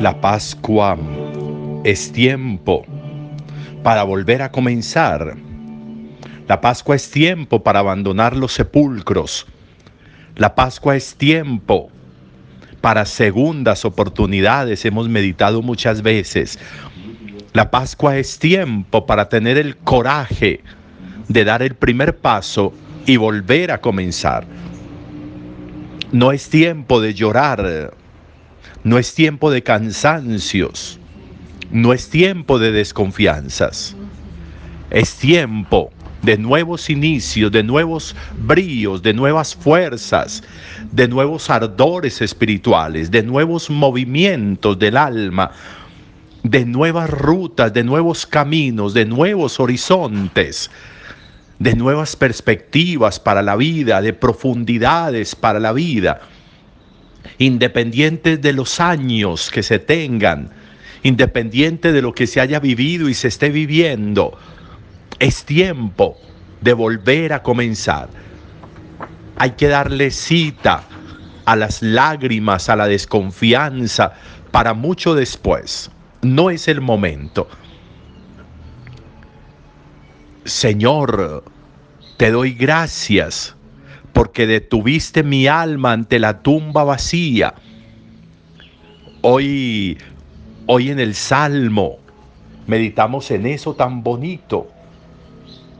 La Pascua es tiempo para volver a comenzar. La Pascua es tiempo para abandonar los sepulcros. La Pascua es tiempo para segundas oportunidades. Hemos meditado muchas veces. La Pascua es tiempo para tener el coraje de dar el primer paso y volver a comenzar. No es tiempo de llorar no es tiempo de cansancios, no es tiempo de desconfianzas, es tiempo de nuevos inicios, de nuevos bríos, de nuevas fuerzas, de nuevos ardores espirituales, de nuevos movimientos del alma, de nuevas rutas, de nuevos caminos, de nuevos horizontes, de nuevas perspectivas para la vida, de profundidades para la vida independientes de los años que se tengan, independiente de lo que se haya vivido y se esté viviendo, es tiempo de volver a comenzar. Hay que darle cita a las lágrimas, a la desconfianza, para mucho después. No es el momento. Señor, te doy gracias porque detuviste mi alma ante la tumba vacía. Hoy, hoy en el Salmo, meditamos en eso tan bonito.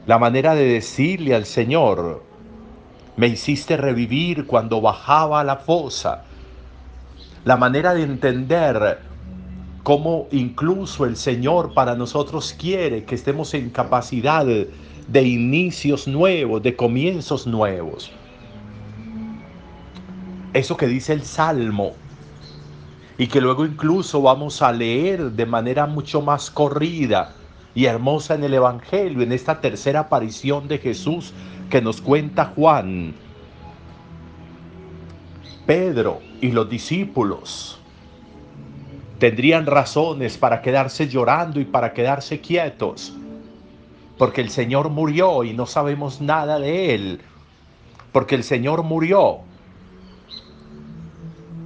La manera de decirle al Señor, me hiciste revivir cuando bajaba a la fosa. La manera de entender cómo incluso el Señor para nosotros quiere que estemos en capacidad de inicios nuevos, de comienzos nuevos eso que dice el Salmo y que luego incluso vamos a leer de manera mucho más corrida y hermosa en el Evangelio, en esta tercera aparición de Jesús que nos cuenta Juan. Pedro y los discípulos tendrían razones para quedarse llorando y para quedarse quietos, porque el Señor murió y no sabemos nada de Él, porque el Señor murió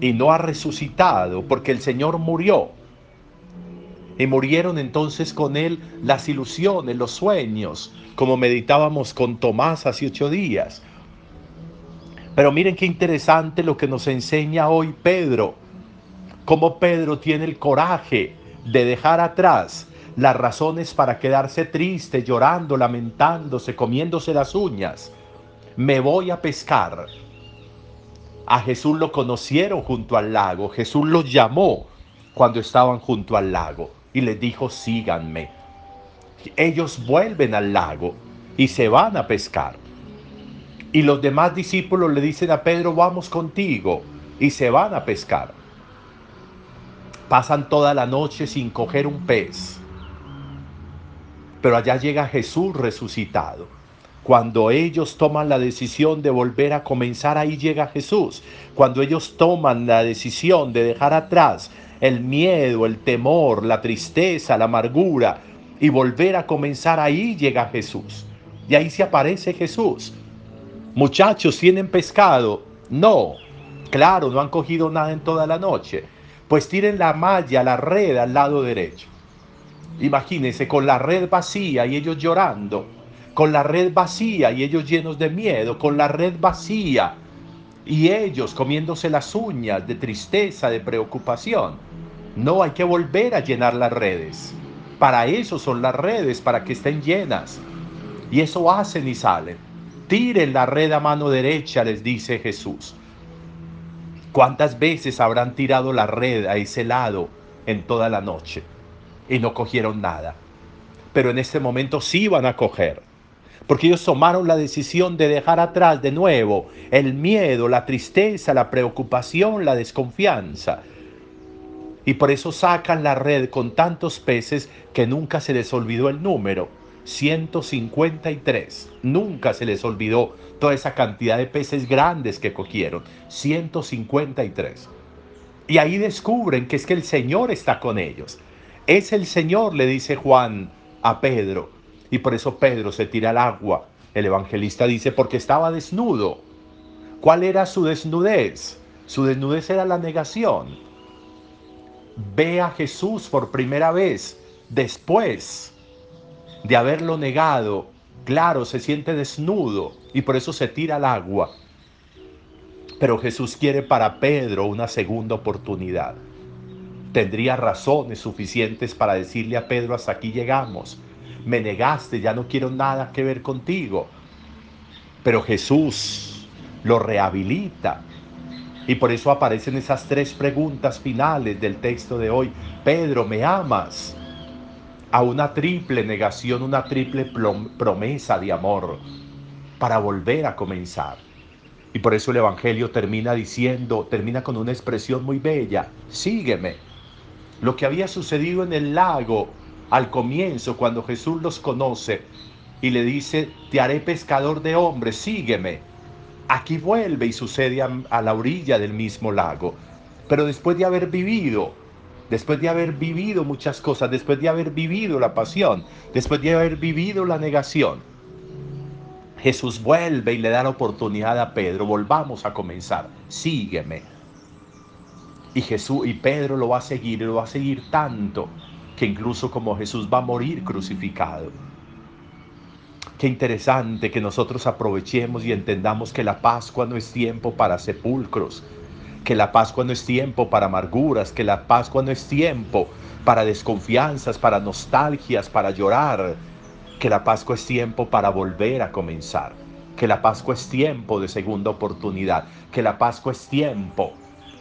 y no ha resucitado, porque el Señor murió. Y murieron entonces con él las ilusiones, los sueños, como meditábamos con Tomás hace ocho días. Pero miren qué interesante lo que nos enseña hoy Pedro. Cómo Pedro tiene el coraje de dejar atrás las razones para quedarse triste, llorando, lamentándose, comiéndose las uñas. Me voy a pescar a Jesús lo conocieron junto al lago. Jesús los llamó cuando estaban junto al lago y les dijo, síganme. Ellos vuelven al lago y se van a pescar. Y los demás discípulos le dicen a Pedro, vamos contigo. Y se van a pescar. Pasan toda la noche sin coger un pez. Pero allá llega Jesús resucitado cuando ellos toman la decisión de volver a comenzar, ahí llega Jesús. Cuando ellos toman la decisión de dejar atrás el miedo, el temor, la tristeza, la amargura y volver a comenzar, ahí llega Jesús. Y ahí se aparece Jesús. Muchachos, ¿tienen pescado? No. Claro, no han cogido nada en toda la noche. Pues tiren la malla, la red al lado derecho. Imagínense con la red vacía y ellos llorando con la red vacía y ellos llenos de miedo, con la red vacía y ellos comiéndose las uñas de tristeza, de preocupación. No hay que volver a llenar las redes. Para eso son las redes, para que estén llenas. Y eso hacen y salen. Tiren la red a mano derecha, les dice Jesús. ¿Cuántas veces habrán tirado la red a ese lado en toda la noche y no cogieron nada? Pero en este momento sí van a coger porque ellos tomaron la decisión de dejar atrás de nuevo el miedo, la tristeza, la preocupación, la desconfianza. Y por eso sacan la red con tantos peces que nunca se les olvidó el número. 153. Nunca se les olvidó toda esa cantidad de peces grandes que cogieron. 153. Y ahí descubren que es que el Señor está con ellos. Es el Señor, le dice Juan a Pedro. Y por eso Pedro se tira al agua. El evangelista dice, porque estaba desnudo. ¿Cuál era su desnudez? Su desnudez era la negación. Ve a Jesús por primera vez después de haberlo negado. Claro, se siente desnudo y por eso se tira al agua. Pero Jesús quiere para Pedro una segunda oportunidad. Tendría razones suficientes para decirle a Pedro, hasta aquí llegamos me negaste, ya no quiero nada que ver contigo. Pero Jesús lo rehabilita. Y por eso aparecen esas tres preguntas finales del texto de hoy. Pedro, ¿me amas? A una triple negación, una triple promesa de amor para volver a comenzar. Y por eso el Evangelio termina diciendo, termina con una expresión muy bella, sígueme. Lo que había sucedido en el lago al comienzo cuando Jesús los conoce y le dice, te haré pescador de hombres, sígueme. Aquí vuelve y sucede a, la orilla del mismo lago. Pero después de haber vivido, después de haber vivido muchas cosas, después de haber vivido la pasión, después de haber vivido la negación, Jesús vuelve y le da la oportunidad a Pedro, volvamos a comenzar, sígueme. Y Jesús y Pedro lo va a seguir, lo va a seguir tanto que incluso como Jesús va a morir crucificado. Qué interesante que nosotros aprovechemos y entendamos que la Pascua no es tiempo para sepulcros, que la Pascua no es tiempo para amarguras, que la Pascua no es tiempo para desconfianzas, para nostalgias, para llorar, que la Pascua es tiempo para volver a comenzar, que la Pascua es tiempo de segunda oportunidad, que la Pascua es tiempo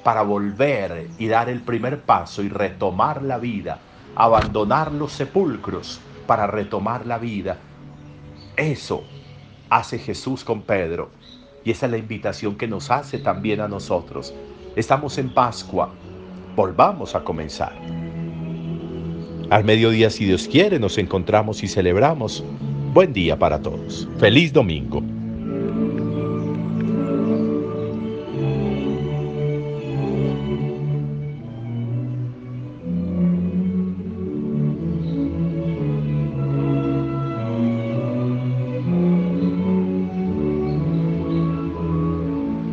para volver y dar el primer paso y retomar la vida abandonar los sepulcros para retomar la vida. Eso hace Jesús con Pedro y esa es la invitación que nos hace también a nosotros. Estamos en Pascua, volvamos a comenzar. Al mediodía, si Dios quiere, nos encontramos y celebramos. Buen día para todos. Feliz domingo.